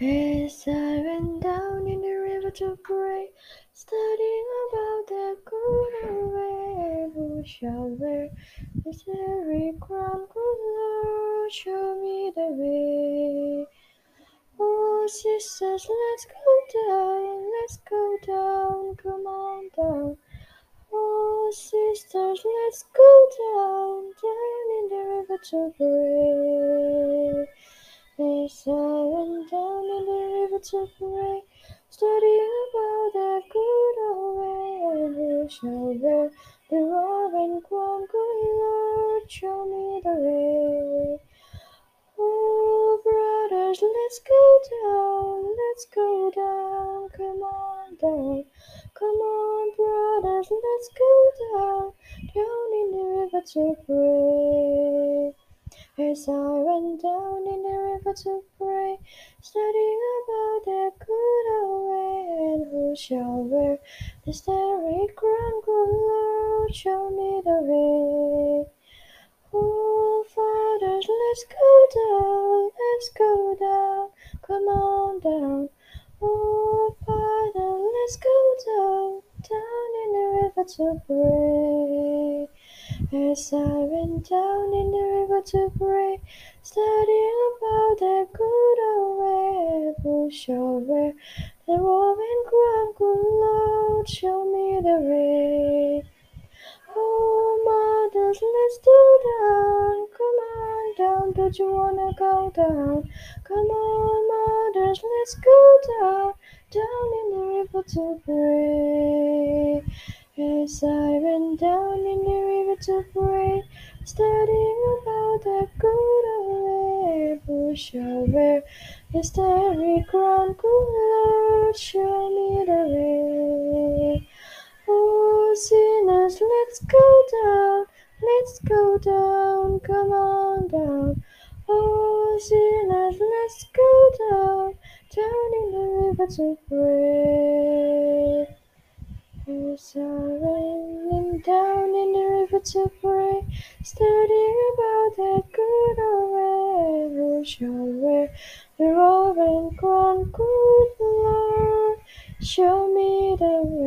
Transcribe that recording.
As I went down in the river to pray, studying about the old way, who shall wear this very crown? Good Lord, show me the way. Oh, sisters, let's go down, let's go down, come on down. Oh, sisters, let's go down, down in the river to pray. As I pray, studying about the good old way, shall wear the robe and crown? Lord, show me the way. Oh, brothers, let's go down, let's go down, come on down. Come on, brothers, let's go down, down in the river to pray. As I went down in the river to pray, studying about the good old way, and who shall wear the starry crown? Good Lord, show me the way. Oh, fathers, let's go down, let's go down, come on down. Oh, father, let's go down, down in the river to pray. As I went down in the river to pray, studying about the good wear the robe and crown? Good show me the way. Oh, mothers, let's go down. Come on down. Don't you wanna go down? Come on, mothers, let's go down. Down in the river to pray. As I went down in the river to pray, studying about that good old way, who shall wear the crown? Good Lord, show me the way. Oh, sinners, let's go down, let's go down, come on down. Oh, sinners, let's go down, down in the river to pray. As I went down in the river to pray, studying about that good old who the roaring conquered show me the way.